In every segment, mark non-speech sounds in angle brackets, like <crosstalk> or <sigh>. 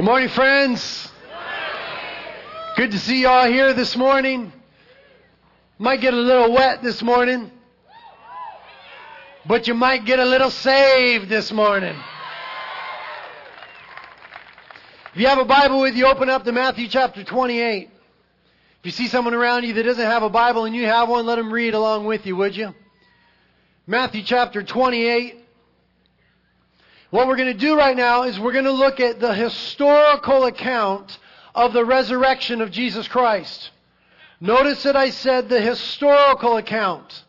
Good morning, friends. Good to see you all here this morning. Might get a little wet this morning, but you might get a little saved this morning. If you have a Bible with you, open up to Matthew chapter 28. If you see someone around you that doesn't have a Bible and you have one, let them read along with you, would you? Matthew chapter 28. What we're going to do right now is we're going to look at the historical account of the resurrection of Jesus Christ. Notice that I said the historical account.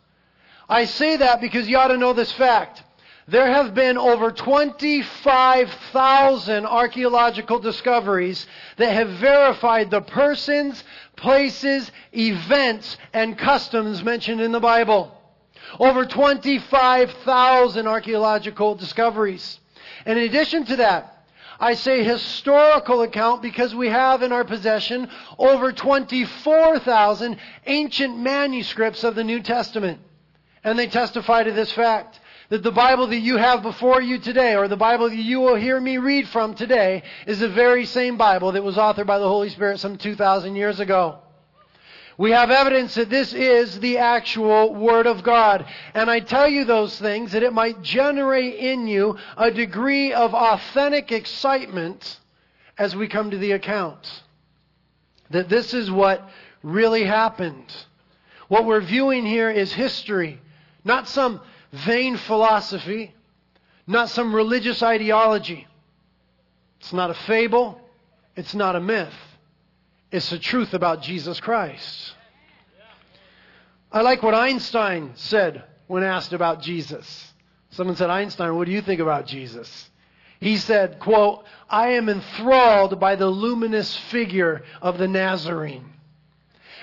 I say that because you ought to know this fact. There have been over 25,000 archaeological discoveries that have verified the persons, places, events, and customs mentioned in the Bible. Over 25,000 archaeological discoveries. And in addition to that, I say historical account because we have in our possession over 24,000 ancient manuscripts of the New Testament. And they testify to this fact that the Bible that you have before you today, or the Bible that you will hear me read from today, is the very same Bible that was authored by the Holy Spirit some 2,000 years ago. We have evidence that this is the actual Word of God. And I tell you those things that it might generate in you a degree of authentic excitement as we come to the account. That this is what really happened. What we're viewing here is history, not some vain philosophy, not some religious ideology. It's not a fable, it's not a myth. It's the truth about Jesus Christ. I like what Einstein said when asked about Jesus. Someone said, Einstein, what do you think about Jesus? He said, quote, I am enthralled by the luminous figure of the Nazarene.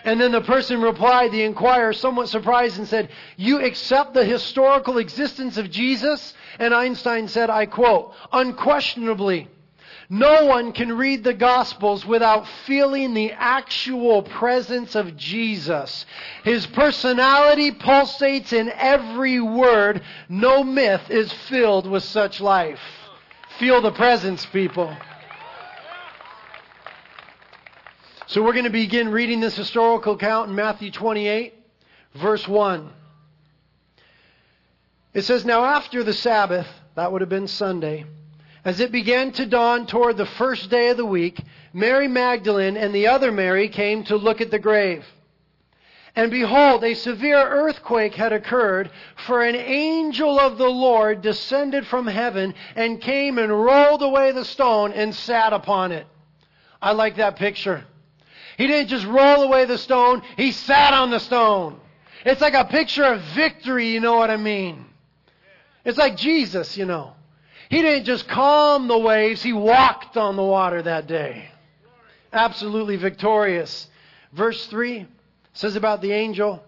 And then the person replied, the inquirer, somewhat surprised, and said, You accept the historical existence of Jesus? And Einstein said, I quote, Unquestionably, no one can read the Gospels without feeling the actual presence of Jesus. His personality pulsates in every word. No myth is filled with such life. Feel the presence, people. So we're going to begin reading this historical account in Matthew 28, verse 1. It says, Now after the Sabbath, that would have been Sunday, as it began to dawn toward the first day of the week, Mary Magdalene and the other Mary came to look at the grave. And behold, a severe earthquake had occurred, for an angel of the Lord descended from heaven and came and rolled away the stone and sat upon it. I like that picture. He didn't just roll away the stone, he sat on the stone. It's like a picture of victory, you know what I mean? It's like Jesus, you know. He didn't just calm the waves, he walked on the water that day. Absolutely victorious. Verse 3 says about the angel,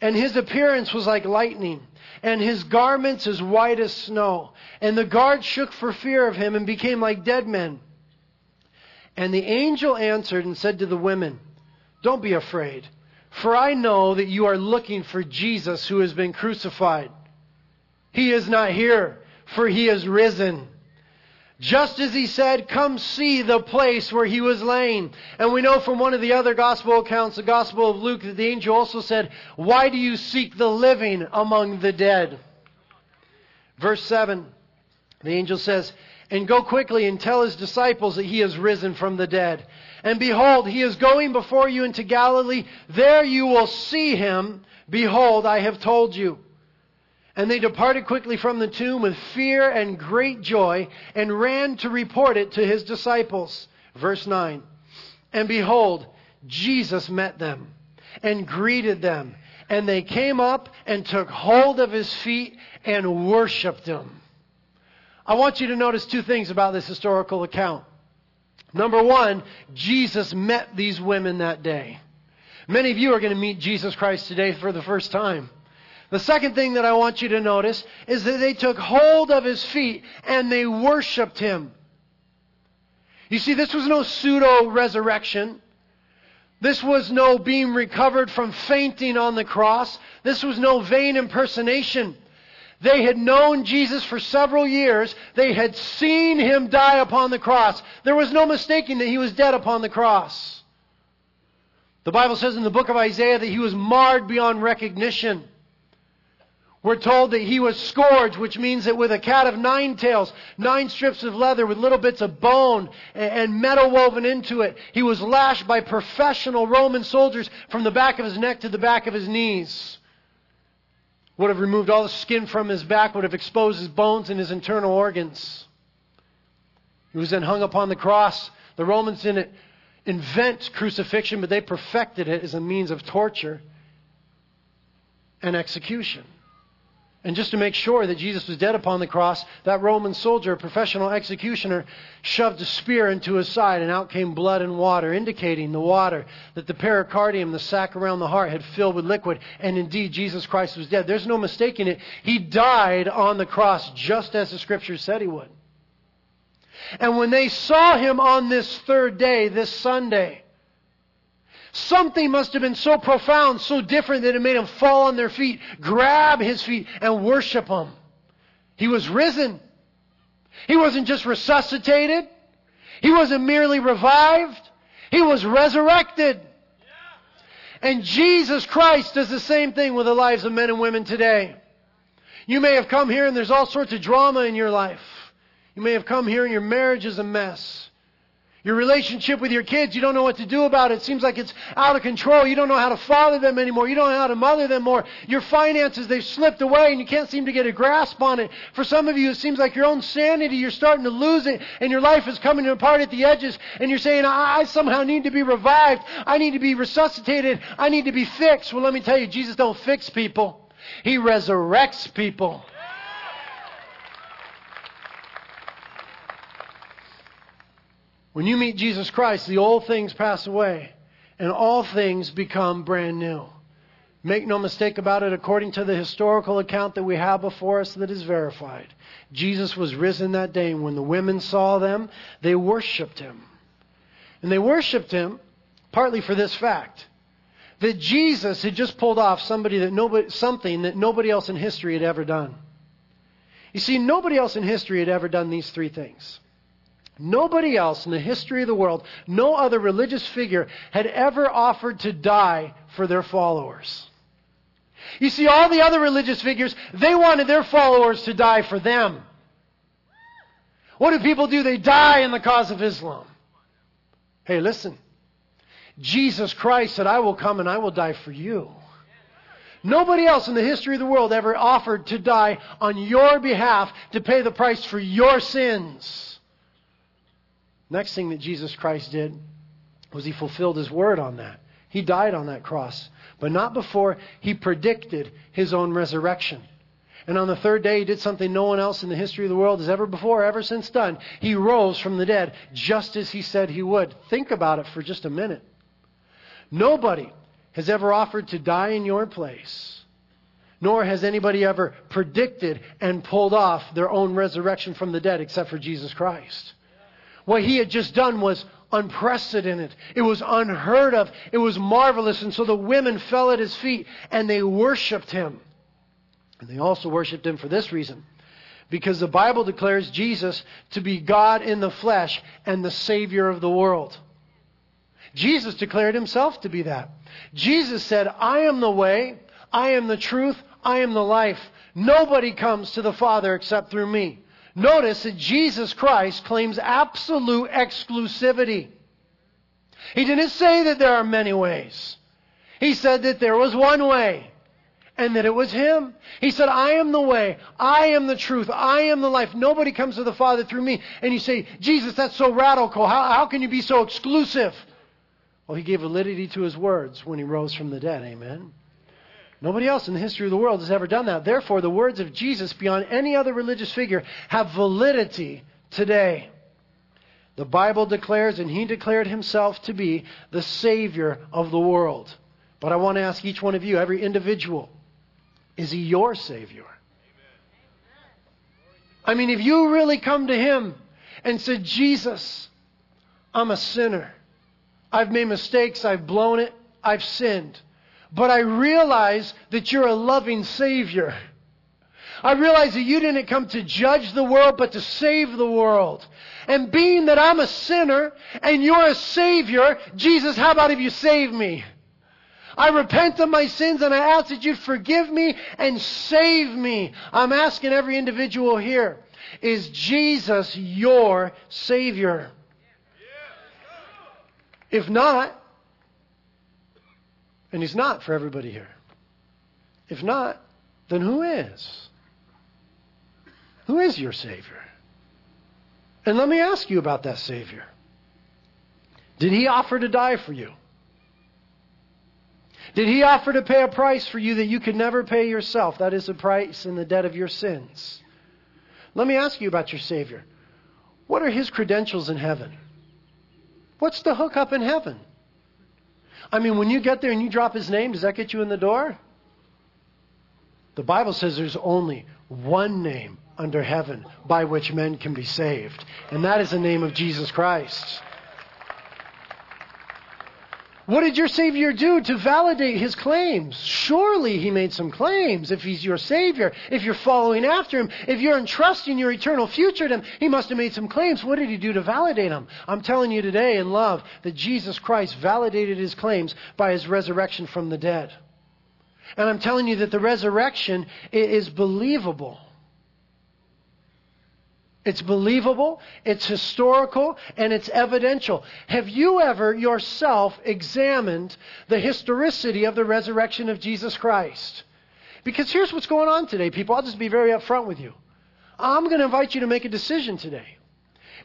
and his appearance was like lightning, and his garments as white as snow. And the guards shook for fear of him and became like dead men. And the angel answered and said to the women, Don't be afraid, for I know that you are looking for Jesus who has been crucified. He is not here for he is risen. Just as he said, Come see the place where he was laying. And we know from one of the other gospel accounts, the Gospel of Luke, that the angel also said, Why do you seek the living among the dead? Verse 7, the angel says, And go quickly and tell his disciples that he is risen from the dead. And behold, he is going before you into Galilee. There you will see him. Behold, I have told you. And they departed quickly from the tomb with fear and great joy and ran to report it to his disciples. Verse 9. And behold, Jesus met them and greeted them. And they came up and took hold of his feet and worshiped him. I want you to notice two things about this historical account. Number one, Jesus met these women that day. Many of you are going to meet Jesus Christ today for the first time. The second thing that I want you to notice is that they took hold of his feet and they worshiped him. You see, this was no pseudo resurrection. This was no being recovered from fainting on the cross. This was no vain impersonation. They had known Jesus for several years. They had seen him die upon the cross. There was no mistaking that he was dead upon the cross. The Bible says in the book of Isaiah that he was marred beyond recognition. We're told that he was scourged, which means that with a cat of nine tails, nine strips of leather with little bits of bone and metal woven into it, he was lashed by professional Roman soldiers from the back of his neck to the back of his knees. Would have removed all the skin from his back, would have exposed his bones and his internal organs. He was then hung upon the cross. The Romans didn't invent crucifixion, but they perfected it as a means of torture and execution. And just to make sure that Jesus was dead upon the cross, that Roman soldier, a professional executioner, shoved a spear into his side, and out came blood and water, indicating the water that the pericardium, the sac around the heart, had filled with liquid. And indeed, Jesus Christ was dead. There's no mistaking it. He died on the cross just as the scriptures said he would. And when they saw him on this third day, this Sunday, Something must have been so profound, so different that it made them fall on their feet, grab his feet, and worship him. He was risen. He wasn't just resuscitated. He wasn't merely revived. He was resurrected. And Jesus Christ does the same thing with the lives of men and women today. You may have come here and there's all sorts of drama in your life. You may have come here and your marriage is a mess. Your relationship with your kids, you don't know what to do about it. It seems like it's out of control. You don't know how to father them anymore. You don't know how to mother them more. Your finances, they've slipped away and you can't seem to get a grasp on it. For some of you, it seems like your own sanity, you're starting to lose it and your life is coming apart at the edges and you're saying, I somehow need to be revived. I need to be resuscitated. I need to be fixed. Well, let me tell you, Jesus don't fix people. He resurrects people. When you meet Jesus Christ, the old things pass away and all things become brand new. Make no mistake about it, according to the historical account that we have before us that is verified. Jesus was risen that day, and when the women saw them, they worshiped him. And they worshiped him partly for this fact that Jesus had just pulled off somebody that nobody, something that nobody else in history had ever done. You see, nobody else in history had ever done these three things. Nobody else in the history of the world, no other religious figure had ever offered to die for their followers. You see, all the other religious figures, they wanted their followers to die for them. What do people do? They die in the cause of Islam. Hey, listen. Jesus Christ said, I will come and I will die for you. Nobody else in the history of the world ever offered to die on your behalf to pay the price for your sins. Next thing that Jesus Christ did was he fulfilled his word on that. He died on that cross, but not before he predicted his own resurrection. And on the third day, he did something no one else in the history of the world has ever before, ever since done. He rose from the dead, just as he said he would. Think about it for just a minute. Nobody has ever offered to die in your place, nor has anybody ever predicted and pulled off their own resurrection from the dead except for Jesus Christ. What he had just done was unprecedented. It was unheard of. It was marvelous. And so the women fell at his feet and they worshiped him. And they also worshiped him for this reason. Because the Bible declares Jesus to be God in the flesh and the Savior of the world. Jesus declared himself to be that. Jesus said, I am the way, I am the truth, I am the life. Nobody comes to the Father except through me. Notice that Jesus Christ claims absolute exclusivity. He didn't say that there are many ways. He said that there was one way and that it was Him. He said, I am the way. I am the truth. I am the life. Nobody comes to the Father through me. And you say, Jesus, that's so radical. How, how can you be so exclusive? Well, He gave validity to His words when He rose from the dead. Amen. Nobody else in the history of the world has ever done that. Therefore, the words of Jesus, beyond any other religious figure, have validity today. The Bible declares, and He declared Himself to be the Savior of the world. But I want to ask each one of you, every individual, is He your Savior? I mean, if you really come to Him and said, Jesus, I'm a sinner. I've made mistakes. I've blown it. I've sinned. But I realize that you're a loving Savior. I realize that you didn't come to judge the world, but to save the world. And being that I'm a sinner and you're a Savior, Jesus, how about if you save me? I repent of my sins and I ask that you forgive me and save me. I'm asking every individual here, is Jesus your Savior? If not, and He's not for everybody here. If not, then who is? Who is your Savior? And let me ask you about that Savior. Did He offer to die for you? Did He offer to pay a price for you that you could never pay yourself? That is the price and the debt of your sins. Let me ask you about your Savior. What are His credentials in heaven? What's the hookup in heaven? I mean, when you get there and you drop His name, does that get you in the door? The Bible says there's only one name under heaven by which men can be saved, and that is the name of Jesus Christ. What did your Savior do to validate his claims? Surely he made some claims. If he's your Savior, if you're following after him, if you're entrusting your eternal future to him, he must have made some claims. What did he do to validate them? I'm telling you today in love that Jesus Christ validated his claims by his resurrection from the dead. And I'm telling you that the resurrection is believable. It's believable, it's historical, and it's evidential. Have you ever yourself examined the historicity of the resurrection of Jesus Christ? Because here's what's going on today, people. I'll just be very upfront with you. I'm going to invite you to make a decision today.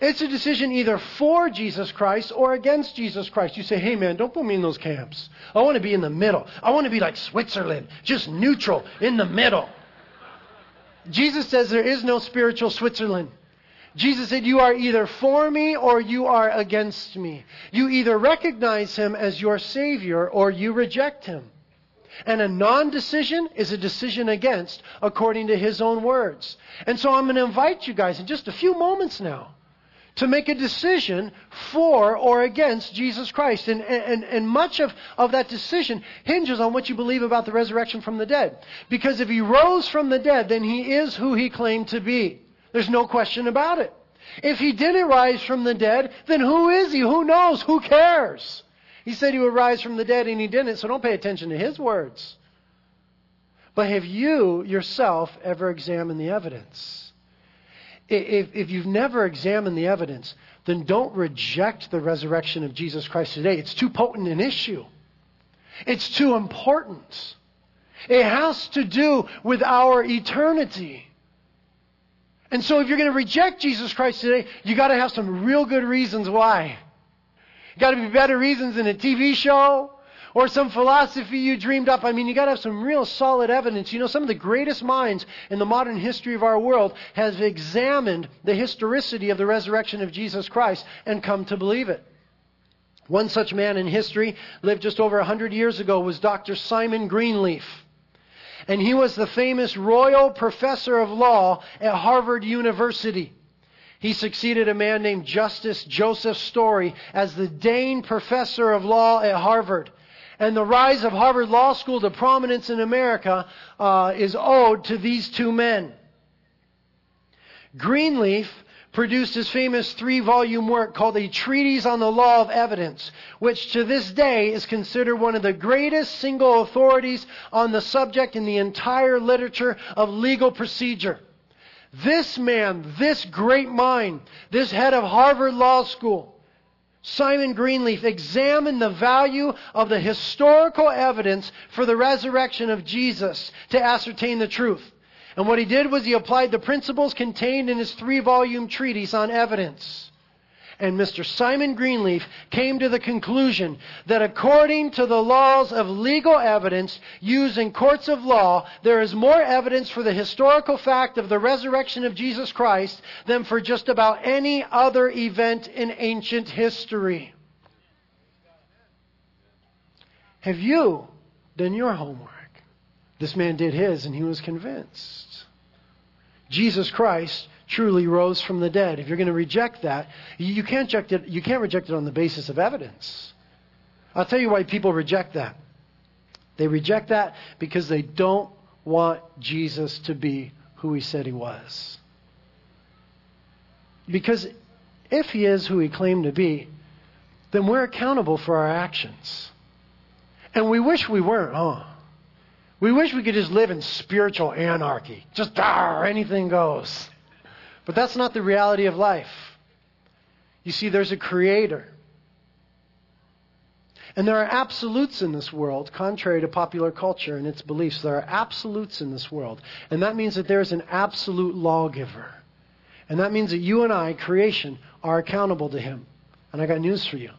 It's a decision either for Jesus Christ or against Jesus Christ. You say, hey man, don't put me in those camps. I want to be in the middle. I want to be like Switzerland, just neutral, in the middle. Jesus says there is no spiritual Switzerland. Jesus said, You are either for me or you are against me. You either recognize him as your Savior or you reject him. And a non decision is a decision against, according to his own words. And so I'm going to invite you guys in just a few moments now to make a decision for or against Jesus Christ. And, and, and much of, of that decision hinges on what you believe about the resurrection from the dead. Because if he rose from the dead, then he is who he claimed to be. There's no question about it. If he didn't rise from the dead, then who is he? Who knows? Who cares? He said he would rise from the dead and he didn't, so don't pay attention to his words. But have you yourself ever examined the evidence? If, if you've never examined the evidence, then don't reject the resurrection of Jesus Christ today. It's too potent an issue. It's too important. It has to do with our eternity. And so if you're going to reject Jesus Christ today, you got to have some real good reasons why. Got to be better reasons than a TV show or some philosophy you dreamed up. I mean, you got to have some real solid evidence. You know, some of the greatest minds in the modern history of our world have examined the historicity of the resurrection of Jesus Christ and come to believe it. One such man in history lived just over 100 years ago was Dr. Simon Greenleaf and he was the famous Royall professor of law at Harvard University. He succeeded a man named Justice Joseph Story as the Dane professor of law at Harvard. And the rise of Harvard Law School to prominence in America uh, is owed to these two men. Greenleaf produced his famous three volume work called A Treatise on the Law of Evidence, which to this day is considered one of the greatest single authorities on the subject in the entire literature of legal procedure. This man, this great mind, this head of Harvard Law School, Simon Greenleaf examined the value of the historical evidence for the resurrection of Jesus to ascertain the truth. And what he did was he applied the principles contained in his three volume treatise on evidence. And Mr. Simon Greenleaf came to the conclusion that according to the laws of legal evidence used in courts of law, there is more evidence for the historical fact of the resurrection of Jesus Christ than for just about any other event in ancient history. Have you done your homework? This man did his and he was convinced. Jesus Christ truly rose from the dead. If you're going to reject that, you can't reject it, you can't reject it on the basis of evidence. I'll tell you why people reject that. They reject that because they don't want Jesus to be who he said he was. Because if he is who he claimed to be, then we're accountable for our actions. And we wish we weren't, huh? We wish we could just live in spiritual anarchy. Just, ah, anything goes. But that's not the reality of life. You see, there's a creator. And there are absolutes in this world, contrary to popular culture and its beliefs. There are absolutes in this world. And that means that there is an absolute lawgiver. And that means that you and I, creation, are accountable to him. And I got news for you.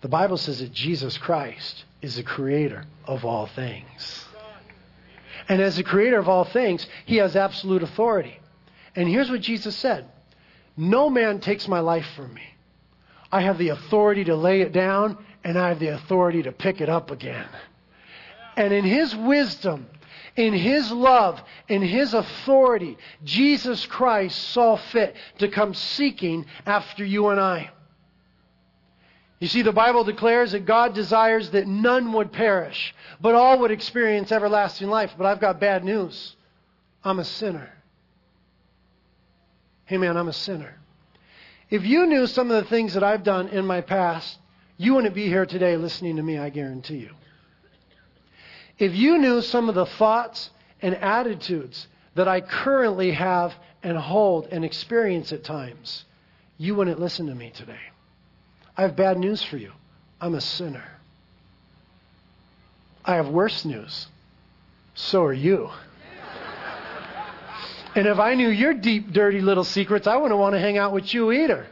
The Bible says that Jesus Christ is the creator of all things. And as the creator of all things, he has absolute authority. And here's what Jesus said No man takes my life from me. I have the authority to lay it down, and I have the authority to pick it up again. And in his wisdom, in his love, in his authority, Jesus Christ saw fit to come seeking after you and I. You see, the Bible declares that God desires that none would perish, but all would experience everlasting life. But I've got bad news. I'm a sinner. Hey, man, I'm a sinner. If you knew some of the things that I've done in my past, you wouldn't be here today listening to me, I guarantee you. If you knew some of the thoughts and attitudes that I currently have and hold and experience at times, you wouldn't listen to me today. I have bad news for you. I'm a sinner. I have worse news. So are you. And if I knew your deep, dirty little secrets, I wouldn't want to hang out with you either.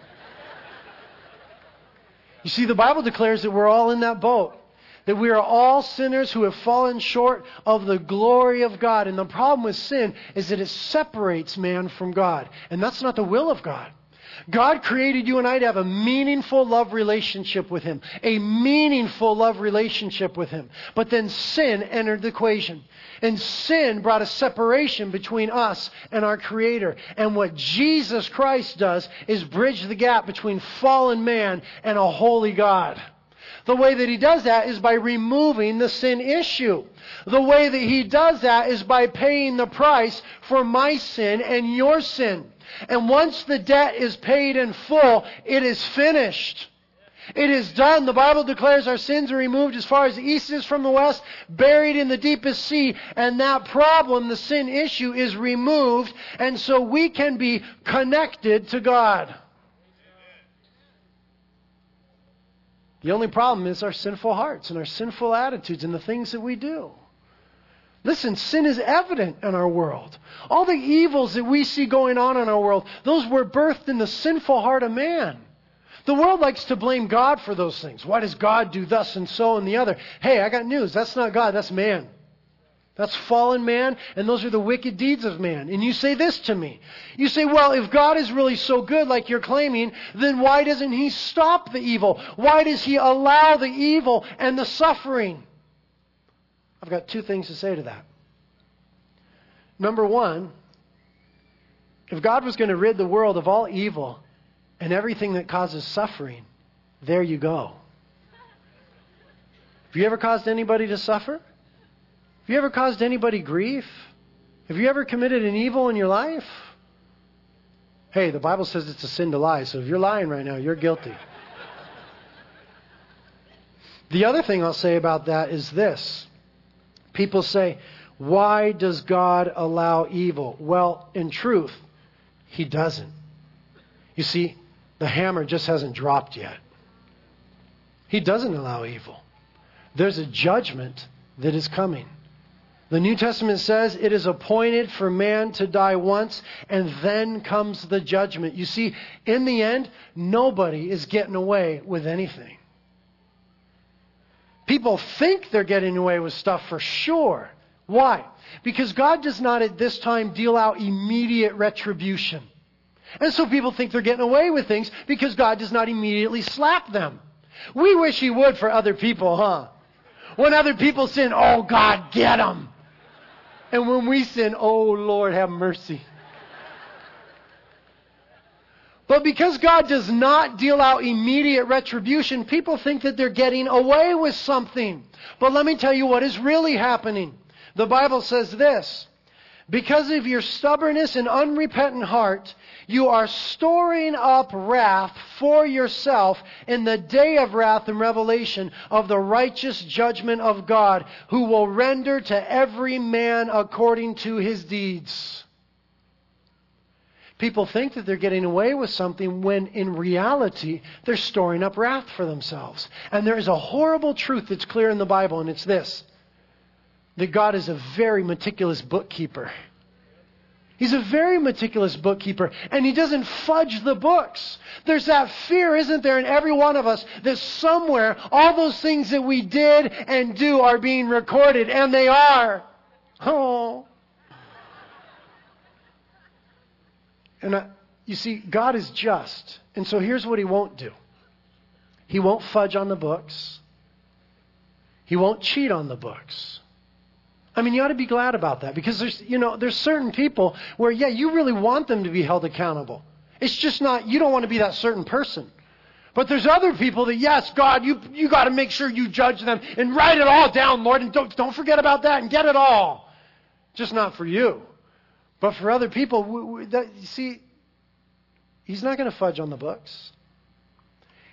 You see, the Bible declares that we're all in that boat. That we are all sinners who have fallen short of the glory of God. And the problem with sin is that it separates man from God. And that's not the will of God. God created you and I to have a meaningful love relationship with Him. A meaningful love relationship with Him. But then sin entered the equation. And sin brought a separation between us and our Creator. And what Jesus Christ does is bridge the gap between fallen man and a holy God. The way that he does that is by removing the sin issue. The way that he does that is by paying the price for my sin and your sin. And once the debt is paid in full, it is finished. It is done. The Bible declares our sins are removed as far as the east is from the west, buried in the deepest sea, and that problem, the sin issue, is removed, and so we can be connected to God. The only problem is our sinful hearts and our sinful attitudes and the things that we do. Listen, sin is evident in our world. All the evils that we see going on in our world, those were birthed in the sinful heart of man. The world likes to blame God for those things. Why does God do thus and so and the other? Hey, I got news. That's not God, that's man. That's fallen man, and those are the wicked deeds of man. And you say this to me. You say, well, if God is really so good, like you're claiming, then why doesn't He stop the evil? Why does He allow the evil and the suffering? I've got two things to say to that. Number one, if God was going to rid the world of all evil and everything that causes suffering, there you go. Have you ever caused anybody to suffer? Have you ever caused anybody grief? Have you ever committed an evil in your life? Hey, the Bible says it's a sin to lie, so if you're lying right now, you're guilty. the other thing I'll say about that is this People say, why does God allow evil? Well, in truth, He doesn't. You see, the hammer just hasn't dropped yet. He doesn't allow evil. There's a judgment that is coming. The New Testament says it is appointed for man to die once, and then comes the judgment. You see, in the end, nobody is getting away with anything. People think they're getting away with stuff for sure. Why? Because God does not at this time deal out immediate retribution. And so people think they're getting away with things because God does not immediately slap them. We wish He would for other people, huh? When other people sin, oh God, get them. And when we sin, oh Lord, have mercy. But because God does not deal out immediate retribution, people think that they're getting away with something. But let me tell you what is really happening. The Bible says this Because of your stubbornness and unrepentant heart, you are storing up wrath for yourself in the day of wrath and revelation of the righteous judgment of God, who will render to every man according to his deeds. People think that they're getting away with something when in reality they're storing up wrath for themselves. And there is a horrible truth that's clear in the Bible, and it's this that God is a very meticulous bookkeeper. He's a very meticulous bookkeeper, and he doesn't fudge the books. There's that fear, isn't there, in every one of us that somewhere all those things that we did and do are being recorded, and they are. Oh. And I, you see, God is just. And so here's what he won't do He won't fudge on the books, he won't cheat on the books. I mean, you ought to be glad about that because there's, you know, there's certain people where, yeah, you really want them to be held accountable. It's just not, you don't want to be that certain person. But there's other people that, yes, God, you, you got to make sure you judge them and write it all down, Lord, and don't, don't forget about that and get it all. Just not for you. But for other people, we, we, that, see, He's not going to fudge on the books.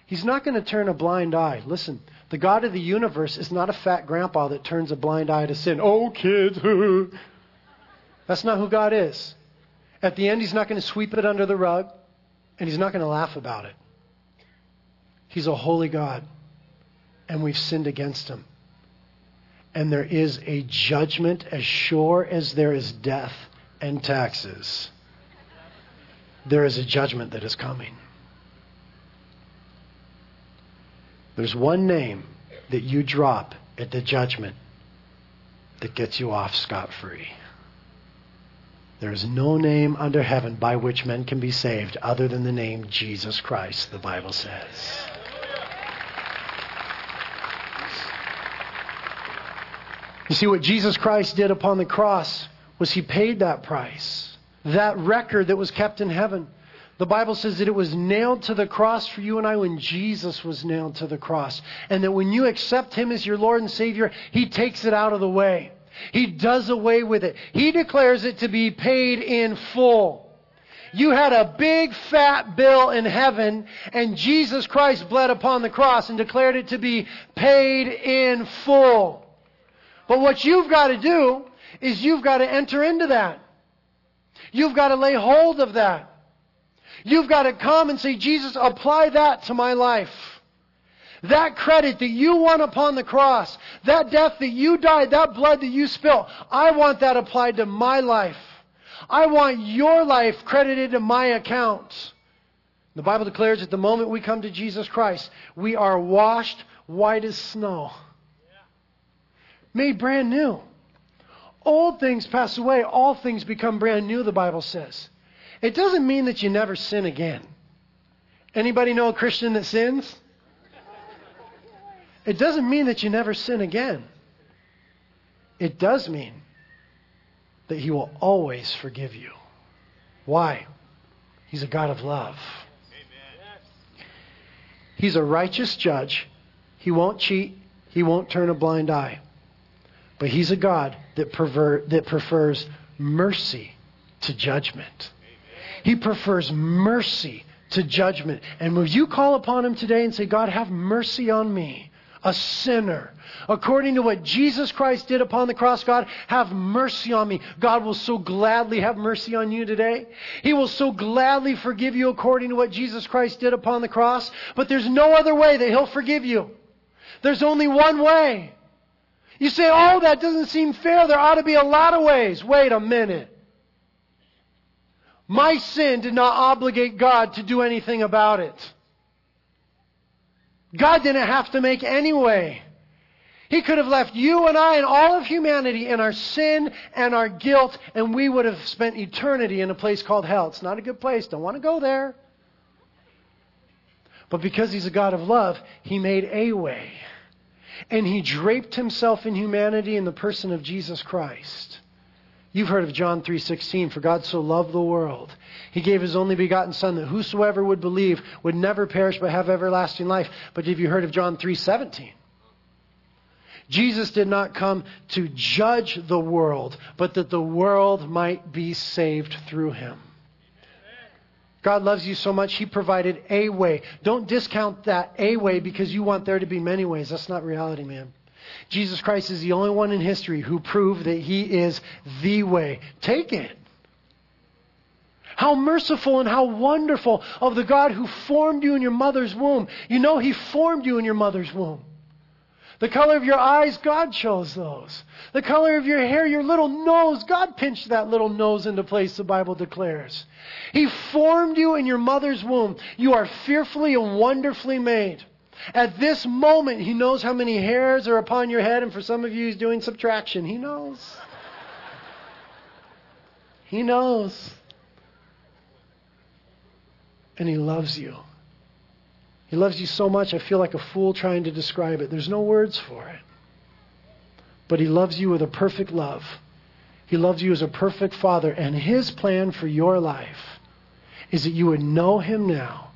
He's not going to turn a blind eye. Listen, the God of the universe is not a fat grandpa that turns a blind eye to sin. Oh, kids. <laughs> That's not who God is. At the end, He's not going to sweep it under the rug, and He's not going to laugh about it. He's a holy God, and we've sinned against Him. And there is a judgment as sure as there is death and taxes. There is a judgment that is coming. There's one name that you drop at the judgment that gets you off scot free. There is no name under heaven by which men can be saved other than the name Jesus Christ, the Bible says. You see, what Jesus Christ did upon the cross was he paid that price, that record that was kept in heaven. The Bible says that it was nailed to the cross for you and I when Jesus was nailed to the cross. And that when you accept Him as your Lord and Savior, He takes it out of the way. He does away with it. He declares it to be paid in full. You had a big fat bill in heaven, and Jesus Christ bled upon the cross and declared it to be paid in full. But what you've got to do is you've got to enter into that. You've got to lay hold of that. You've got to come and say, Jesus, apply that to my life. That credit that you won upon the cross, that death that you died, that blood that you spilled, I want that applied to my life. I want your life credited to my account. The Bible declares that the moment we come to Jesus Christ, we are washed white as snow. Made brand new. Old things pass away, all things become brand new, the Bible says. It doesn't mean that you never sin again. Anybody know a Christian that sins? It doesn't mean that you never sin again. It does mean that He will always forgive you. Why? He's a God of love. He's a righteous judge. He won't cheat. He won't turn a blind eye. But He's a God that, that prefers mercy to judgment. He prefers mercy to judgment. And will you call upon him today and say, God, have mercy on me, a sinner? According to what Jesus Christ did upon the cross, God, have mercy on me. God will so gladly have mercy on you today. He will so gladly forgive you according to what Jesus Christ did upon the cross. But there's no other way that He'll forgive you. There's only one way. You say, oh, that doesn't seem fair. There ought to be a lot of ways. Wait a minute. My sin did not obligate God to do anything about it. God didn't have to make any way. He could have left you and I and all of humanity in our sin and our guilt, and we would have spent eternity in a place called hell. It's not a good place. Don't want to go there. But because He's a God of love, He made a way. And He draped Himself in humanity in the person of Jesus Christ. You've heard of John 3:16, for God so loved the world, he gave his only begotten son that whosoever would believe would never perish but have everlasting life. But have you heard of John 3:17? Jesus did not come to judge the world, but that the world might be saved through him. God loves you so much, He provided a way. Don't discount that a way because you want there to be many ways. That's not reality, man. Jesus Christ is the only one in history who proved that He is the way. Take it. How merciful and how wonderful of the God who formed you in your mother's womb. You know, He formed you in your mother's womb. The color of your eyes, God chose those. The color of your hair, your little nose, God pinched that little nose into place, the Bible declares. He formed you in your mother's womb. You are fearfully and wonderfully made. At this moment, He knows how many hairs are upon your head, and for some of you, He's doing subtraction. He knows. He knows. And He loves you. He loves you so much, I feel like a fool trying to describe it. There's no words for it. But He loves you with a perfect love. He loves you as a perfect Father. And His plan for your life is that you would know Him now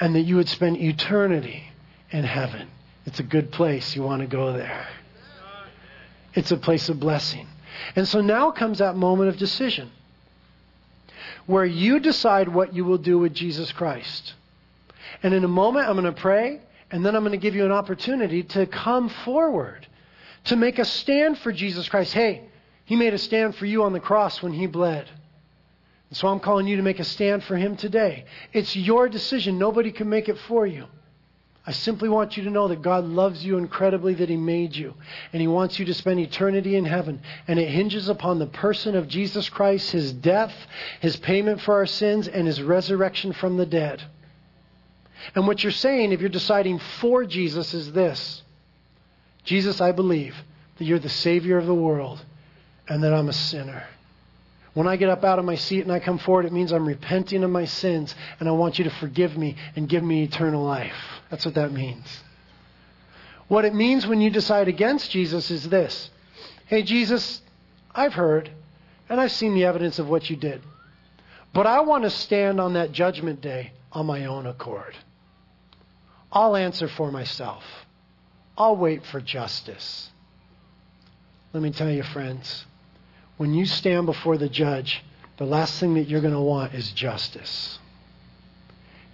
and that you would spend eternity in heaven. It's a good place. You want to go there. It's a place of blessing. And so now comes that moment of decision where you decide what you will do with Jesus Christ. And in a moment, I'm going to pray, and then I'm going to give you an opportunity to come forward, to make a stand for Jesus Christ. Hey, He made a stand for you on the cross when He bled. And so I'm calling you to make a stand for Him today. It's your decision. Nobody can make it for you. I simply want you to know that God loves you incredibly, that He made you. And He wants you to spend eternity in heaven. And it hinges upon the person of Jesus Christ, His death, His payment for our sins, and His resurrection from the dead. And what you're saying, if you're deciding for Jesus, is this Jesus, I believe that you're the Savior of the world and that I'm a sinner. When I get up out of my seat and I come forward, it means I'm repenting of my sins and I want you to forgive me and give me eternal life. That's what that means. What it means when you decide against Jesus is this Hey, Jesus, I've heard and I've seen the evidence of what you did, but I want to stand on that judgment day on my own accord. I'll answer for myself. I'll wait for justice. Let me tell you, friends, when you stand before the judge, the last thing that you're going to want is justice.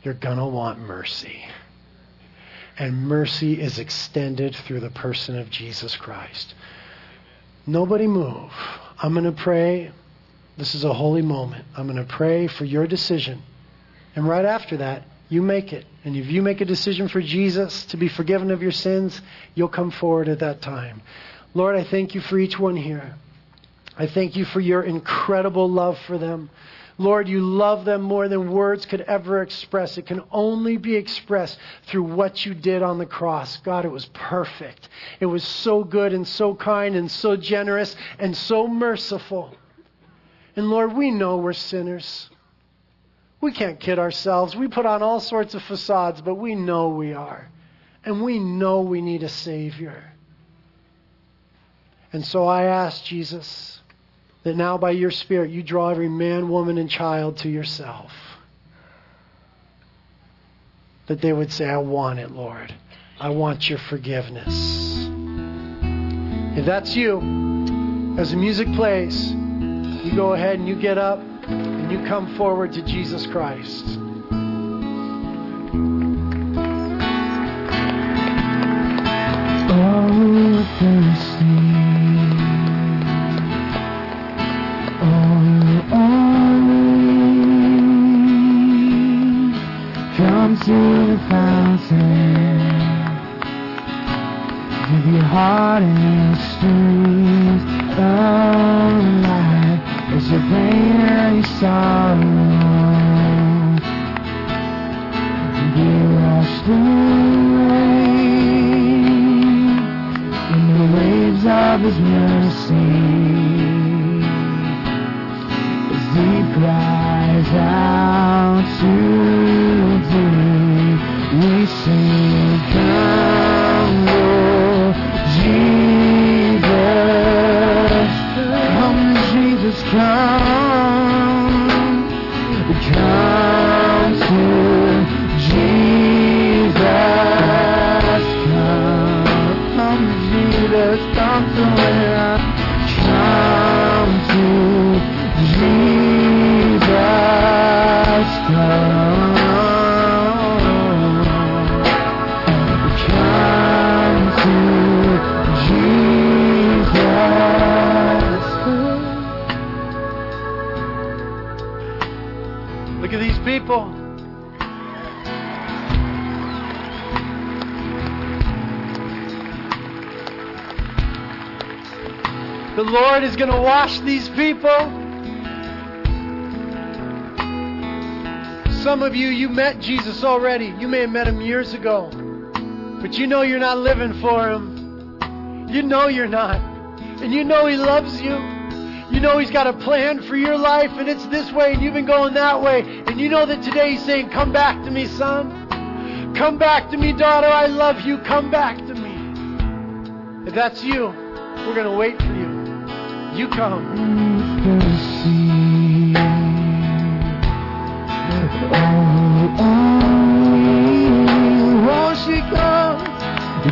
You're going to want mercy. And mercy is extended through the person of Jesus Christ. Nobody move. I'm going to pray. This is a holy moment. I'm going to pray for your decision. And right after that, you make it. And if you make a decision for Jesus to be forgiven of your sins, you'll come forward at that time. Lord, I thank you for each one here. I thank you for your incredible love for them. Lord, you love them more than words could ever express. It can only be expressed through what you did on the cross. God, it was perfect. It was so good and so kind and so generous and so merciful. And Lord, we know we're sinners. We can't kid ourselves. We put on all sorts of facades, but we know we are. And we know we need a Savior. And so I ask, Jesus, that now by your Spirit you draw every man, woman, and child to yourself. That they would say, I want it, Lord. I want your forgiveness. If that's you, as the music plays, you go ahead and you get up and you come forward to Jesus Christ. Out Some of you, you met Jesus already. You may have met him years ago. But you know you're not living for him. You know you're not. And you know he loves you. You know he's got a plan for your life, and it's this way, and you've been going that way. And you know that today he's saying, Come back to me, son. Come back to me, daughter. I love you. Come back to me. If that's you, we're going to wait for you. You come.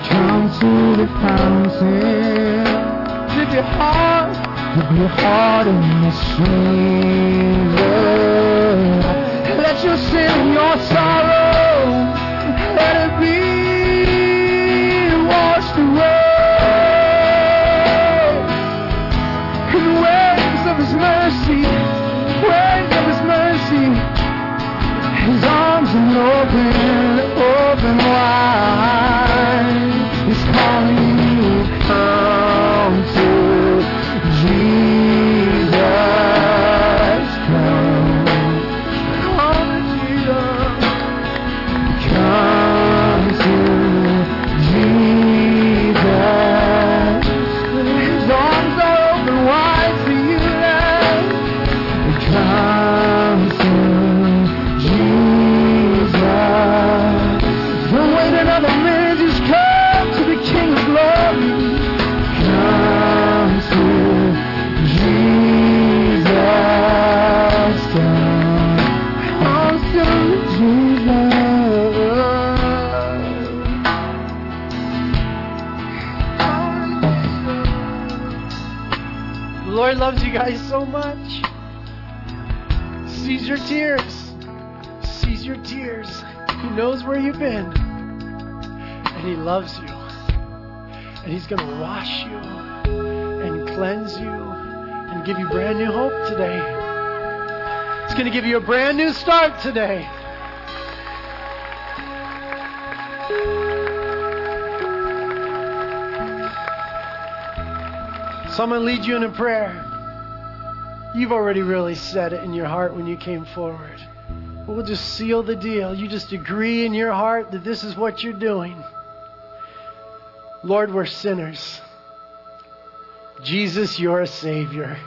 Come to the fountain, dip your heart, dip your heart in the stream. Let your sin, your sorrow, let it be washed away. Mercy, His arms are open, open wide. He's calling you, new start today. Someone lead you in a prayer. You've already really said it in your heart when you came forward. But we'll just seal the deal. You just agree in your heart that this is what you're doing. Lord, we're sinners. Jesus, you're a Savior.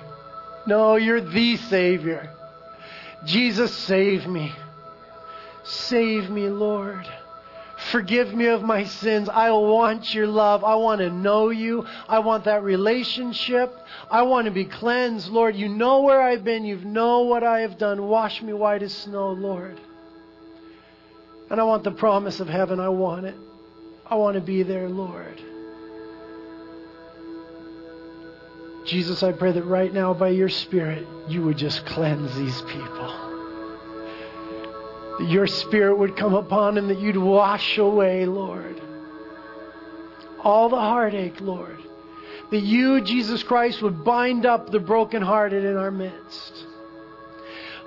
No, you're the Savior. Jesus, save me. Save me, Lord. Forgive me of my sins. I want your love. I want to know you. I want that relationship. I want to be cleansed, Lord. You know where I've been. You know what I have done. Wash me white as snow, Lord. And I want the promise of heaven. I want it. I want to be there, Lord. Jesus, I pray that right now by your Spirit, you would just cleanse these people that your spirit would come upon them, that you'd wash away, Lord, all the heartache, Lord. That you, Jesus Christ, would bind up the brokenhearted in our midst.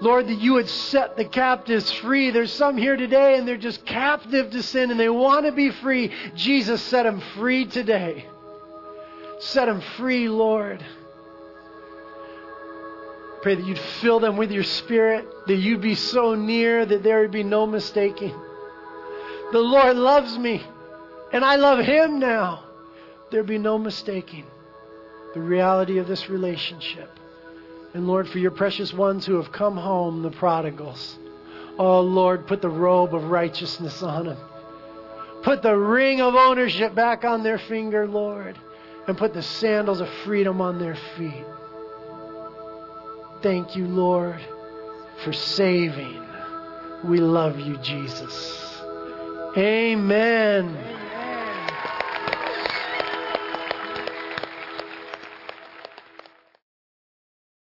Lord, that you would set the captives free. There's some here today and they're just captive to sin and they want to be free. Jesus, set them free today. Set them free, Lord. Pray that you'd fill them with your spirit, that you'd be so near that there would be no mistaking. The Lord loves me, and I love him now. There'd be no mistaking the reality of this relationship. And Lord, for your precious ones who have come home, the prodigals, oh Lord, put the robe of righteousness on them. Put the ring of ownership back on their finger, Lord, and put the sandals of freedom on their feet. Thank you, Lord, for saving. We love you, Jesus. Amen.